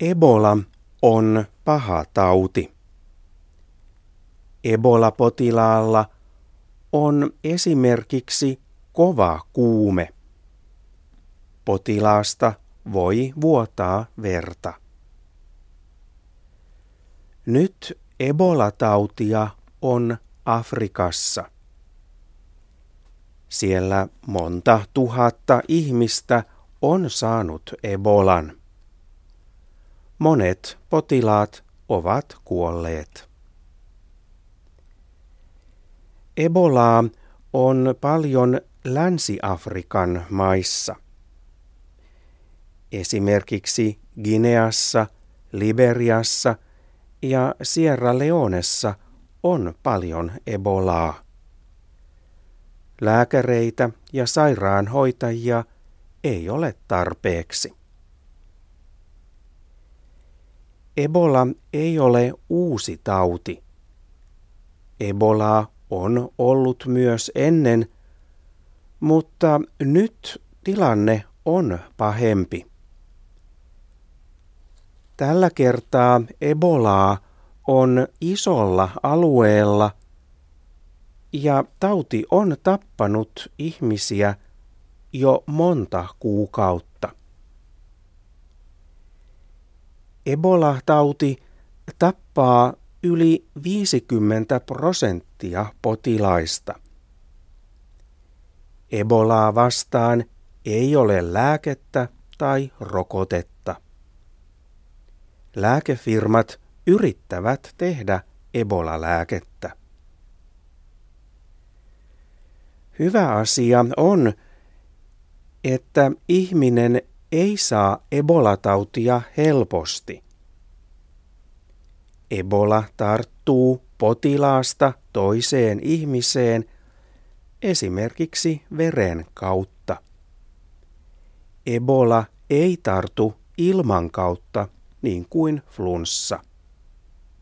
Ebola on paha tauti. Ebola-potilaalla on esimerkiksi kova kuume. Potilaasta voi vuotaa verta. Nyt Ebola-tautia on Afrikassa. Siellä monta tuhatta ihmistä on saanut Ebolan. Monet potilaat ovat kuolleet. Ebolaa on paljon Länsi-Afrikan maissa. Esimerkiksi Gineassa, Liberiassa ja Sierra Leonessa on paljon ebolaa. Lääkäreitä ja sairaanhoitajia ei ole tarpeeksi. Ebola ei ole uusi tauti. Ebolaa on ollut myös ennen, mutta nyt tilanne on pahempi. Tällä kertaa Ebolaa on isolla alueella ja tauti on tappanut ihmisiä jo monta kuukautta. Ebola-tauti tappaa yli 50 prosenttia potilaista. Ebolaa vastaan ei ole lääkettä tai rokotetta. Lääkefirmat yrittävät tehdä Ebola-lääkettä. Hyvä asia on, että ihminen ei saa Ebola-tautia helposti. Ebola tarttuu potilaasta toiseen ihmiseen esimerkiksi veren kautta. Ebola ei tartu ilman kautta niin kuin flunssa.